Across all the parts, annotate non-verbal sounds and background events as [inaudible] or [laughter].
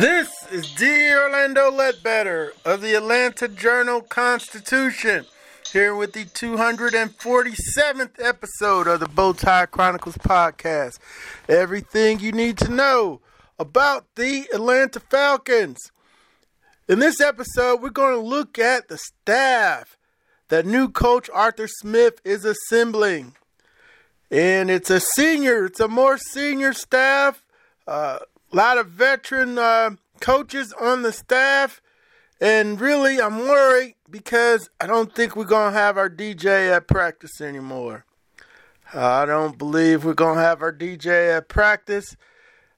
This is D. Orlando Ledbetter of the Atlanta Journal Constitution, here with the 247th episode of the Bowtie Chronicles podcast. Everything you need to know about the Atlanta Falcons. In this episode, we're going to look at the staff that new coach Arthur Smith is assembling. And it's a senior, it's a more senior staff. Uh, a lot of veteran uh, coaches on the staff. And really, I'm worried because I don't think we're going to have our DJ at practice anymore. I don't believe we're going to have our DJ at practice.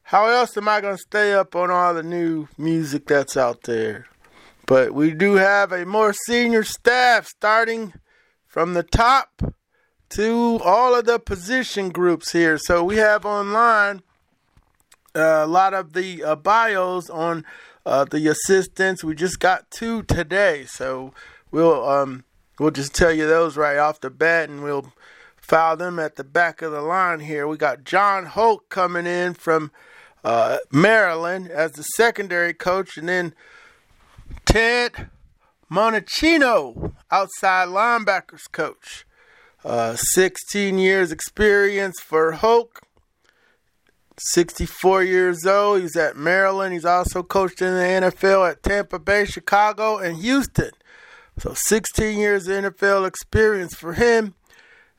How else am I going to stay up on all the new music that's out there? But we do have a more senior staff starting from the top to all of the position groups here. So we have online uh, a lot of the uh, bios on uh, the assistants. We just got two today, so we'll um, we'll just tell you those right off the bat, and we'll file them at the back of the line here. We got Jon Hoke coming in from uh, Maryland as the secondary coach, and then Ted Monachino, outside linebackers coach. Uh, 16 years experience for Hoke. 64 years old. He's at Maryland. He's also coached in the NFL at Tampa Bay, Chicago, and Houston. So 16 years of NFL experience for him.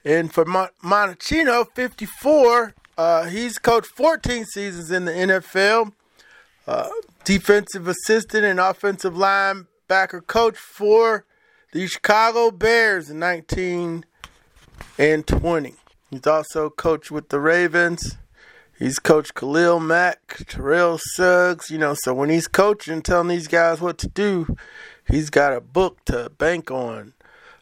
And for Mon- Monachino, 54, uh, he's coached 14 seasons in the NFL. Uh, defensive assistant and offensive linebacker coach for the Chicago Bears in 19 and 20. He's also coached with the Ravens He's coached Khalil Mack, Terrell Suggs, you know, so when he's coaching, telling these guys what to do, he's got a book to bank on.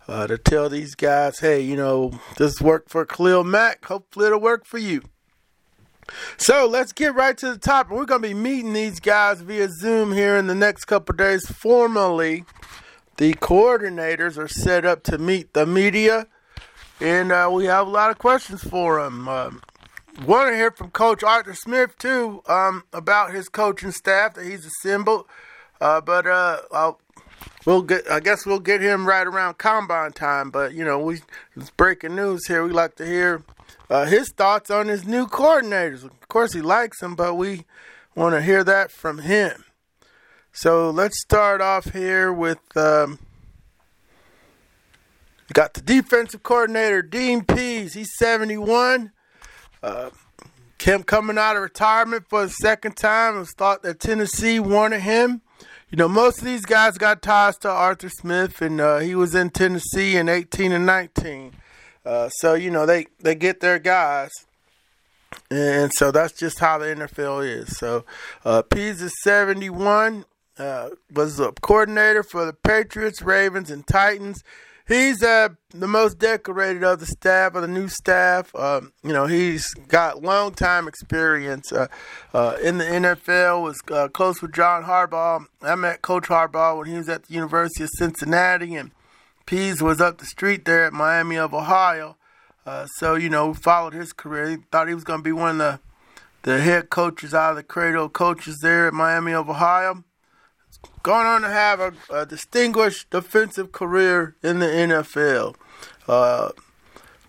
Uh, to tell these guys, hey, you know, this worked for Khalil Mack. Hopefully, it'll work for you. So let's get right to the top. We're going to be meeting these guys via Zoom here in the next couple days. Formally, the coordinators are set up to meet the media, and uh, we have a lot of questions for them. Um, want to hear from Coach Arthur Smith too um, about his coaching staff that he's assembled. Uh, but uh, we'll get. I guess we'll get him right around combine time. But you know, we it's breaking news here. We like to hear uh, his thoughts on his new coordinators. Of course, he likes them, but we want to hear that from him. So let's start off here with. Um, got the defensive coordinator Dean Pees. He's 71. Kim coming out of retirement for the second time. It was thought that Tennessee wanted him. You know, most of these guys got ties to Arthur Smith, and uh, he was in Tennessee in 18 and 19. Uh, so, you know, they, they get their guys. And so that's just how the NFL is. So, uh, Pees is 71, uh, was a coordinator for the Patriots, Ravens, and Titans he's uh, the most decorated of the staff, of the new staff. Um, you know, he's got long time experience uh, uh, in the NFL. Was uh, close with John Harbaugh. I met Coach Harbaugh when he was at the University of Cincinnati, and Pees was up the street there at Miami of Ohio. Uh, so you know, followed his career. He thought he was going to be one of the the head coaches out of the cradle coaches there at Miami of Ohio gone on to have a, a distinguished defensive career in the NFL. Uh,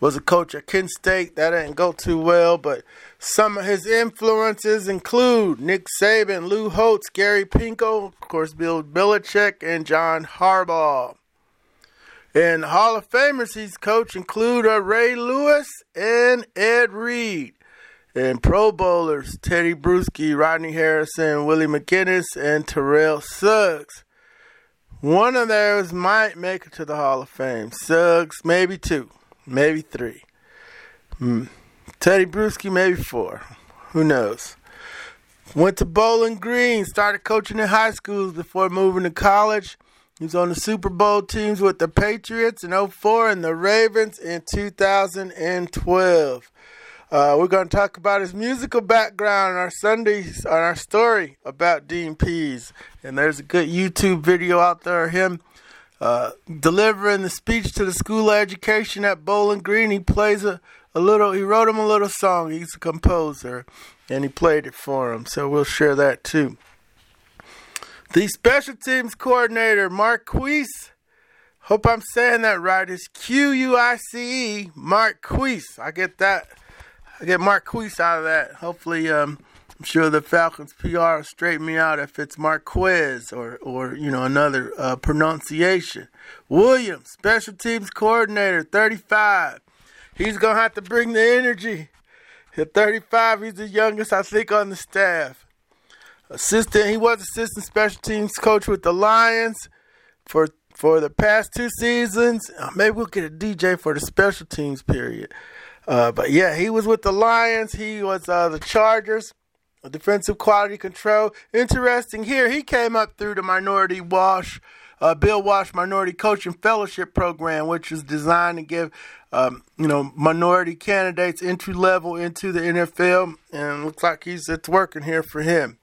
was a coach at Kent State. That didn't go too well, but some of his influences include Nick Saban, Lou Holtz, Gary Pinkel, of course, Bill Belichick, and John Harbaugh. And Hall of Famers he's coached include uh, Ray Lewis and Ed Reed and Pro Bowlers Teddy Bruschi, Rodney Harrison, Willie McGinest, and Terrell Suggs. One of those might make it to the Hall of Fame. Suggs, maybe two, maybe three. Hmm. Teddy Bruschi maybe four. Who knows? Went to Bowling Green, started coaching in high schools before moving to college. He was on the Super Bowl teams with the Patriots in 04 and the Ravens in 2012. Uh, we're going to talk about his musical background on our Sundays on our story about Dean Pees. And there's a good YouTube video out there of him uh, delivering the speech to the School of Education at Bowling Green. He plays a, a little, he wrote him a little song. He's a composer, and he played it for him. So we'll share that too. The special teams coordinator, Mark Marquice, hope I'm saying that right, It's Q U I C E, Mark Marquice. I get that I get Marquise out of that. Hopefully, um, I'm sure the Falcons PR will straighten me out if it's Marquez or, or you know, another uh, pronunciation. Williams, special teams coordinator, 35. He's going to have to bring the energy. At 35, he's the youngest, I think, on the staff. Assistant, he was assistant special teams coach with the Lions for for the past two seasons. Uh, maybe we'll get a DJ for the special teams period. Uh, but yeah, he was with the Lions. He was uh, the Chargers, defensive quality control. Interesting here, he came up through the Minority Wash, uh, Bill Walsh Minority Coaching Fellowship Program, which is designed to give um, you know minority candidates entry level into the NFL, and looks like he's it's working here for him.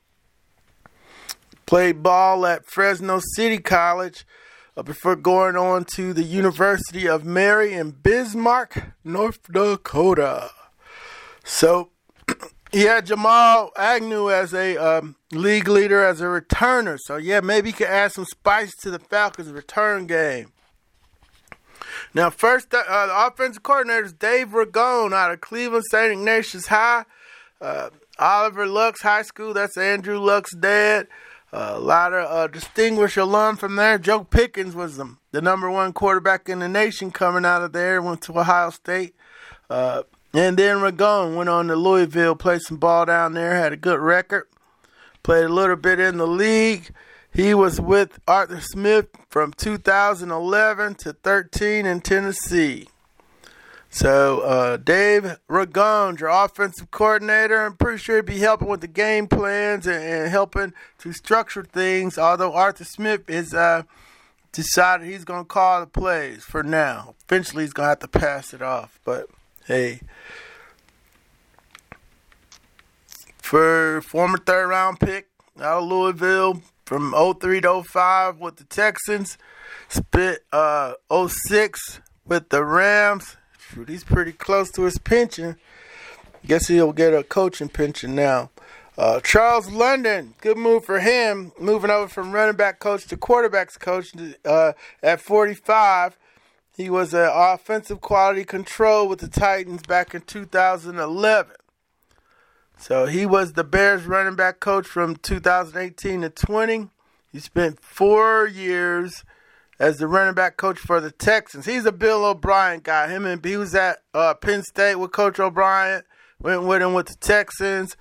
Played ball at Fresno City College uh, before going on to the University of Mary in Bismarck, North Dakota. So [clears throat] he had Jamal Agnew as a um, league leader, as a returner. So yeah, maybe he could add some spice to the Falcons' return game. Now, first, uh, the offensive coordinator is Dave Ragone out of Cleveland St. Ignatius High. Uh, Oliver Luck's High School, that's Andrew Luck's dad. A lot of uh, distinguished alum from there. Joe Pickens was the, the, number one quarterback in the nation coming out of there. Went to Ohio State. Uh, and then Ragone went on to Louisville, played some ball down there, had a good record. Played a little bit in the league. He was with Arthur Smith from 2011 to 13 in Tennessee. So uh, Dave Ragone, your offensive coordinator, I'm pretty sure he'd be helping with the game plans and, and helping to structure things. Although Arthur Smith is uh, decided he's going to call the plays for now. Eventually, he's going to have to pass it off. But hey, for former third round pick out of Louisville from 03 to 05 with the Texans, spit uh, 06 with the Rams Shoot, he's pretty close to his pension. Guess he'll get a coaching pension now. Uh, Charles London, good move for him, moving over from running back coach to quarterbacks coach uh, at 45. He was an offensive quality control with the Titans back in 2011. So he was the Bears running back coach from 2018 to 20. He spent four years as the running back coach for the Texans. He's a Bill O'Brien guy. Him and he was at uh, Penn State with Coach O'Brien. Went with him with the Texans.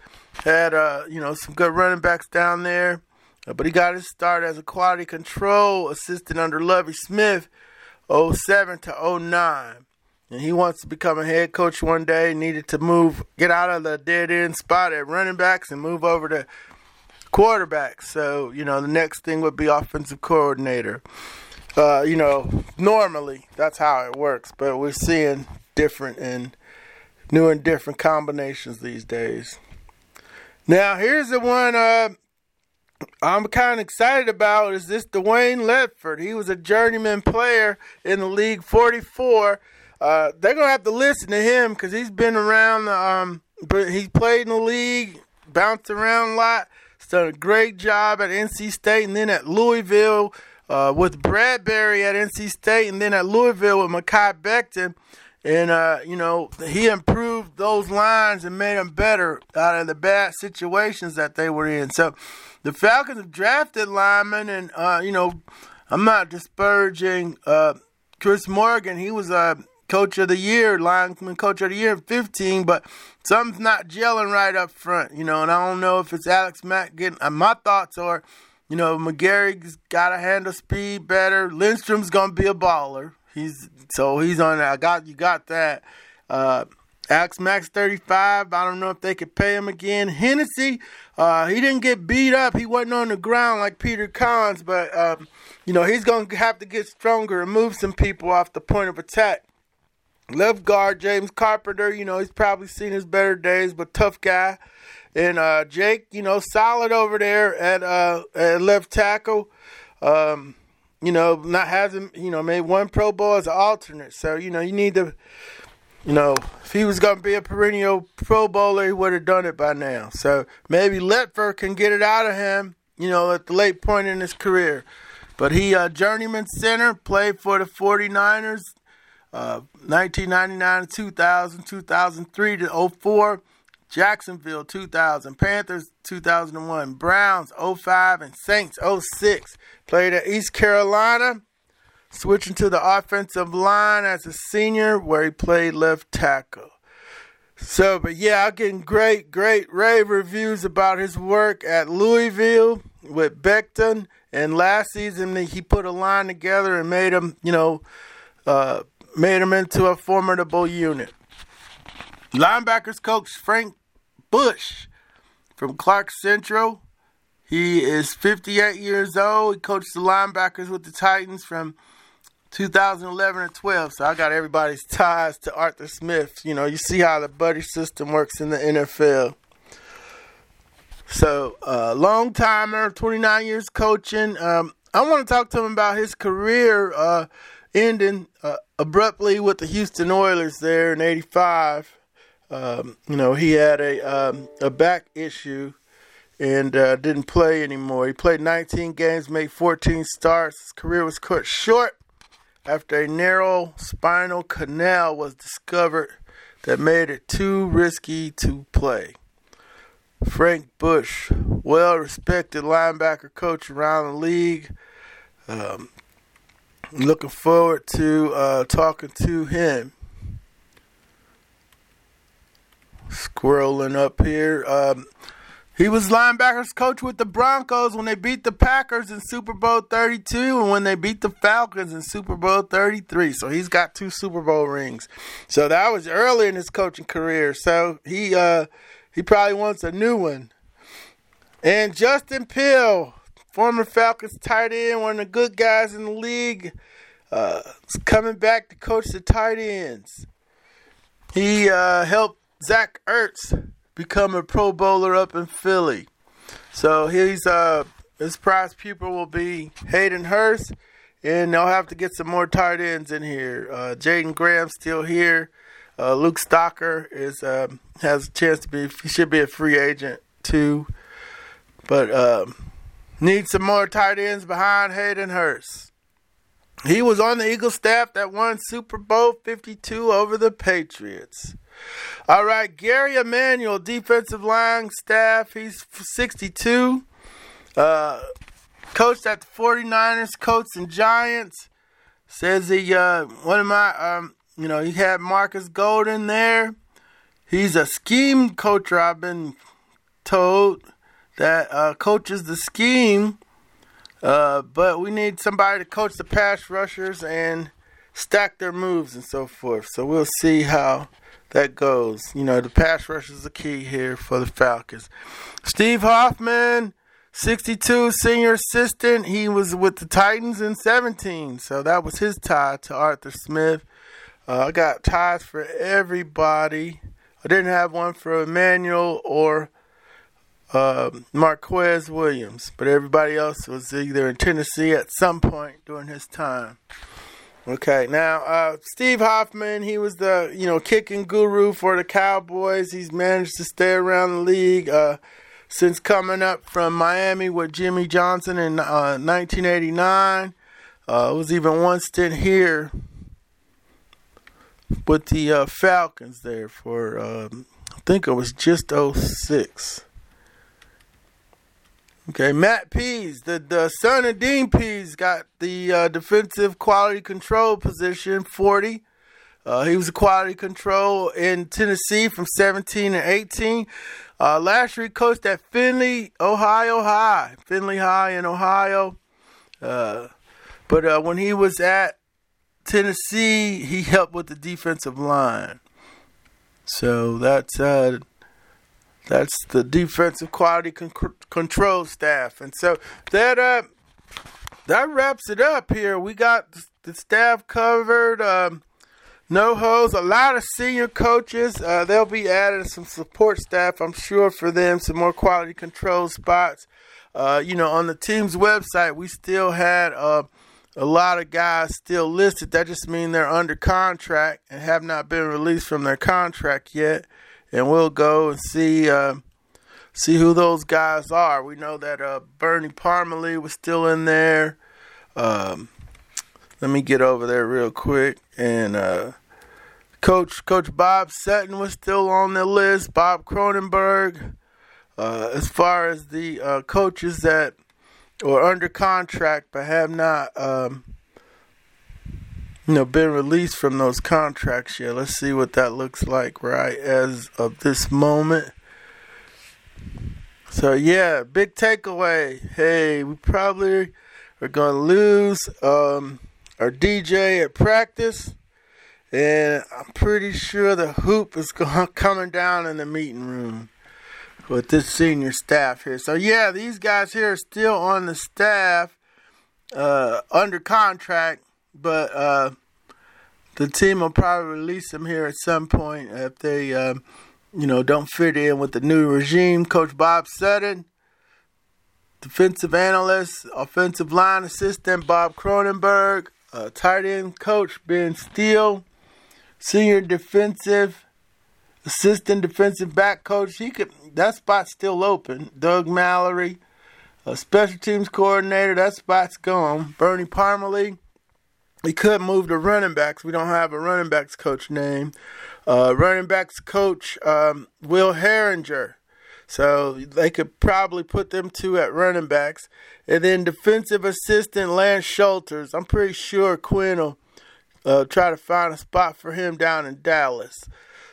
Had uh, you know some good running backs down there, uh, but he got his start as a quality control assistant under Lovie Smith, 07 to 09. And he wants to become a head coach one day. Needed to move, get out of the dead end spot at running backs and move over to quarterbacks. So you know the next thing would be offensive coordinator. Uh, you know, normally that's how it works, but we're seeing different and new and different combinations these days. Now, here's the one uh, I'm kind of excited about is this Dwayne Ledford. He was a journeyman player in the league 44. Uh, they're gonna have to listen to him because he's been around. Um, but he played in the league, bounced around a lot. Done a great job at NC State and then at Louisville uh, with Bradbury at NC State and then at Louisville with Mekhi Becton. And, uh, you know, he improved those lines and made them better out of the bad situations that they were in. So the Falcons have drafted linemen, and, uh, you know, I'm not disparaging uh, Chris Morgan. He was a coach of the year, lineman coach of the year in 15, but something's not gelling right up front, you know, and I don't know if it's Alex Mack getting, uh, my thoughts are – you know, McGary's got to handle speed better. Lindstrom's gonna be a baller. He's so he's on. that. I got you got that. Uh, Alex Mack's 35. I don't know if they could pay him again. Hennessy, uh, he didn't get beat up. He wasn't on the ground like Peter Collins, but, um, you know, he's to have to get stronger and move some people off the point of attack. Left guard, James Carpenter, you know, he's probably seen his better days, but tough guy. And uh, Jake, you know, solid over there at, uh, at left tackle. Um, you know, not hasn't, you know, made one Pro Bowl as an alternate. So, you know, you need to you know, if he was going to be a perennial Pro Bowler, he would have done it by now. So maybe Ledford can get it out of him, you know, at the late point in his career. But he, uh, journeyman center, played for the 49ers, uh, 1999 to 2000, 2003 to 04, Jacksonville 2000, Panthers 2001, Browns 05, and Saints 06. Played at East Carolina switching to the offensive line as a senior where he played left tackle. So, but yeah, I'm getting great, great rave reviews about his work at Louisville with Becton. And last season, he put a line together and made him, you know, uh, made him into a formidable unit. Linebackers coach Frank Bush from Clarke Central. He is 58 years old. He coached the linebackers with the Titans from 2011 and 12. So I got everybody's ties to Arthur Smith. You know, you see how the buddy system works in the NFL. So, uh, long timer, 29 years coaching. Um, I want to talk to him about his career uh, ending uh, abruptly with the Houston Oilers there in '85. Um, you know, he had a um, a back issue and uh, didn't play anymore. He played 19 games, made 14 starts. His career was cut short after a narrow spinal canal was discovered that made it too risky to play. Frank Bush, well respected linebacker coach around the league. Um, looking forward to uh, talking to him. Scrolling up here. Um, he was linebackers coach with the Broncos when they beat the Packers in Super Bowl 32 and when they beat the Falcons in Super Bowl 33. So he's got two Super Bowl rings. So that was early in his coaching career. So he uh he probably wants a new one. And Justin Peelle, former Falcons tight end, one of the good guys in the league, uh, is coming back to coach the tight ends. He uh, helped Zach Ertz become a Pro Bowler up in Philly. So he's uh his prize pupil will be Hayden Hurst, and they'll have to get some more tight ends in here. Uh, Jaeden Graham still here. Uh, Luke Stocker is uh, has a chance to be. He should be a free agent too, but um, need some more tight ends behind Hayden Hurst. He was on the Eagles staff that won Super Bowl 52 over the Patriots. All right, Gary Emanuel, defensive line staff. He's 62. Uh, coached at the 49ers, coached and Giants. Says he, uh, one of my, um, you know, he had Marcus Golden there. He's a scheme coacher, I've been told, that uh, coaches the scheme. Uh, but we need somebody to coach the pass rushers and stack their moves and so forth. So we'll see how that goes. You know, the pass rush is the key here for the Falcons. Steve Hoffman, 62, senior assistant. He was with the Titans in 17, so that was his tie to Arthur Smith. Uh, I got ties for everybody. I didn't have one for Emanuel or uh, Marquez Williams, but everybody else was either in Tennessee at some point during his time. Okay, now uh, Steve Hoffman, he was the you know kicking guru for the Cowboys. He's managed to stay around the league uh, since coming up from Miami with Jimmy Johnson in uh, 1989. Uh, it was even one stint here with the uh, Falcons there for um, I think it was just 06. Okay, Matt Pees, the, the son of Dean Pees, got the uh, defensive quality control position, 40. Uh, he was a quality control in Tennessee from 17 and 18. Uh, last year, he coached at Findlay, Ohio High, Findlay High in Ohio. Uh, but uh, when he was at Tennessee, he helped with the defensive line. So that's uh, that's the defensive quality con- control staff, and so that uh, that wraps it up here. We got the staff covered. Um, no hoes, a lot of senior coaches. Uh, they'll be adding some support staff, I'm sure, for them, some more quality control spots. Uh, you know, on the team's website, we still had uh, a lot of guys still listed. That just means they're under contract and have not been released from their contract yet. And we'll go and see uh, see who those guys are. We know that uh, Bernie Parmalee was still in there. Um, let me get over there real quick and uh, Coach Coach Bob Sutton was still on the list. Bob Kronenberg. Uh, as far as the uh, coaches that are under contract but have not, um, you know, been released from those contracts yet. Let's see what that looks like right as of this moment. So yeah, big takeaway. Hey, we probably are gonna lose um, our DJ at practice and I'm pretty sure the hoop is [laughs] gonna coming down in the meeting room with this senior staff here. So yeah, these guys here are still on the staff uh, under contract, but uh, the team will probably release them here at some point if they, uh, you know, don't fit in with the new regime. Coach Bob Sutton, defensive analyst, offensive line assistant Bob Kronenberg, uh, tight end coach Ben Steele senior defensive assistant defensive back coach. He could that spot's still open. Doug Mallory, special teams coordinator. That spot's gone. Bernie Parmalee. He could move to running backs. We don't have a running backs coach name. Uh, running backs coach um, Will Harriger. So they could probably put them two at running backs. And then defensive assistant Lance Schulters. I'm pretty sure Quinn will uh, try to find a spot for him down in Dallas.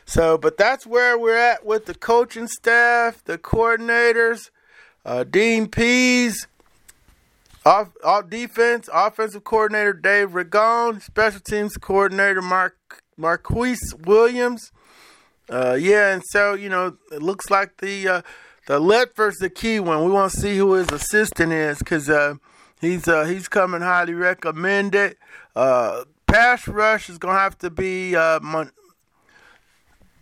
So, but that's where we're at with the coaching staff, the coordinators, uh, Dean Pees, off, off defense, offensive coordinator Dave Ragone, special teams coordinator Mark Marquice Williams. Uh, yeah, and so you know it looks like the uh, the Ledford's the key one. We want to see who his assistant is because uh, he's uh, he's coming highly recommended. Uh, pass rush is to have to be uh,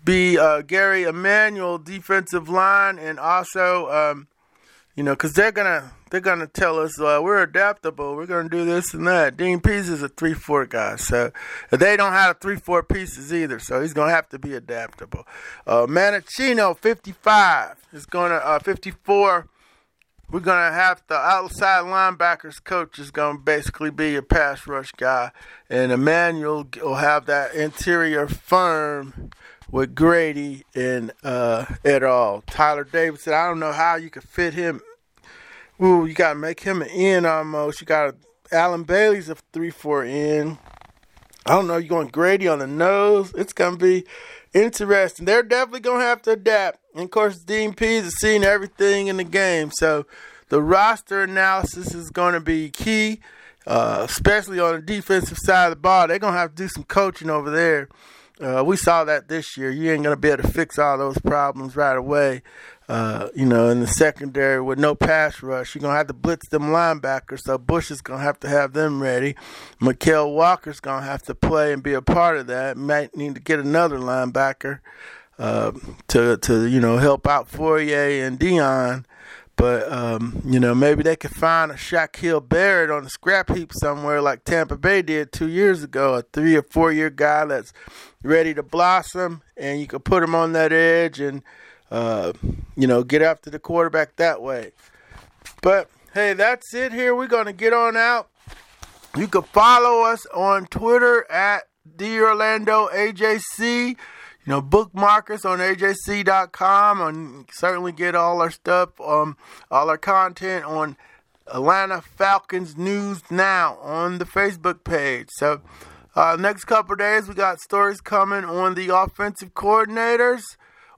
be uh, Gary Emanuel defensive line, and also um, you know because they're gonna they're gonna tell us uh, we're adaptable, we're gonna do this and that. Dean Pees is a three four guy, so they don't have three four pieces either, so he's gonna have to be adaptable. Uh, fifty five is gonna uh, fifty four we're gonna have the outside linebackers coach is gonna basically be a pass rush guy, and Emanuel will have that interior firm with Grady and uh, et al. Tyeler Davison, I don't know how you could fit him. Ooh, you gotta make him an N almost. You got Allen Bailey's a three four N. I don't know. You're going Grady on the nose. It's gonna be interesting. They're definitely gonna have to adapt. And of course, Dean Pees has seen everything in the game, so the roster analysis is going to be key, uh, especially on the defensive side of the ball. They're gonna have to do some coaching over there. Uh, we saw that this year. You ain't gonna be able to fix all those problems right away. Uh, you know, in the secondary with no pass rush, you're gonna have to blitz them linebackers. So Bush is gonna have to have them ready. Mykal Walker's gonna have to play and be a part of that. Might need to get another linebacker uh, to to you know help out Fourier and Deion. But um, you know, maybe they could find a Shaquil Barrett on the scrap heap somewhere, like Tampa Bay did two years ago. A three or four year guy that's ready to blossom, and you could put him on that edge and uh, you know get after the quarterback that way. But hey, that's it. Here we're gonna get on out. You can follow us on Twitter at the Orlando AJC you know, bookmark us on ajc.com and certainly get all our stuff, um, all our content on Atlanta Falcons News Now on the Facebook page. So, uh, next couple days, we got stories coming on the offensive coordinators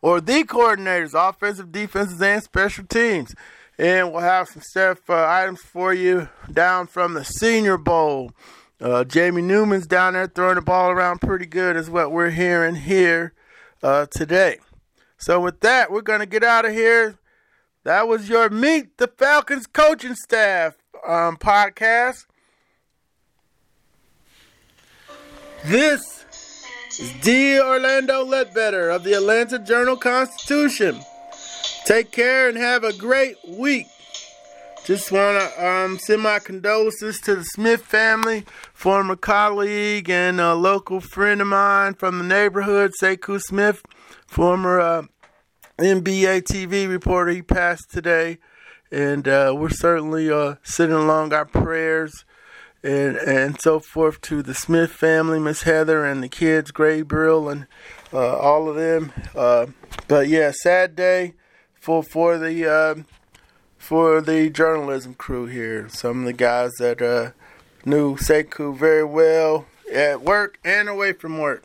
or the coordinators, offensive, defenses, and special teams. And we'll have some stuff, uh, items for you down from the Senior Bowl. Uh, Jamie Newman's down there throwing the ball around pretty good, is what we're hearing here. uh, today. So, with that, we're going to get out of here. That was your Meet the Falcons coaching staff um, podcast. This is D. Orlando Ledbetter of the Atlanta Journal Constitution. Take care and have a great week. Just want to um, send my condolences to the Smith family, former colleague and a local friend of mine from the neighborhood, Sekou Smith, former uh, NBA TV reporter. He passed today, and uh, we're certainly uh, sending along our prayers and and so forth to the Smith family, Miss Heather, and the kids, Gabriel, and uh, all of them. Uh, but yeah, sad day for for the uh, for the journalism crew here. Some of the guys that uh, knew Sekou very well at work and away from work.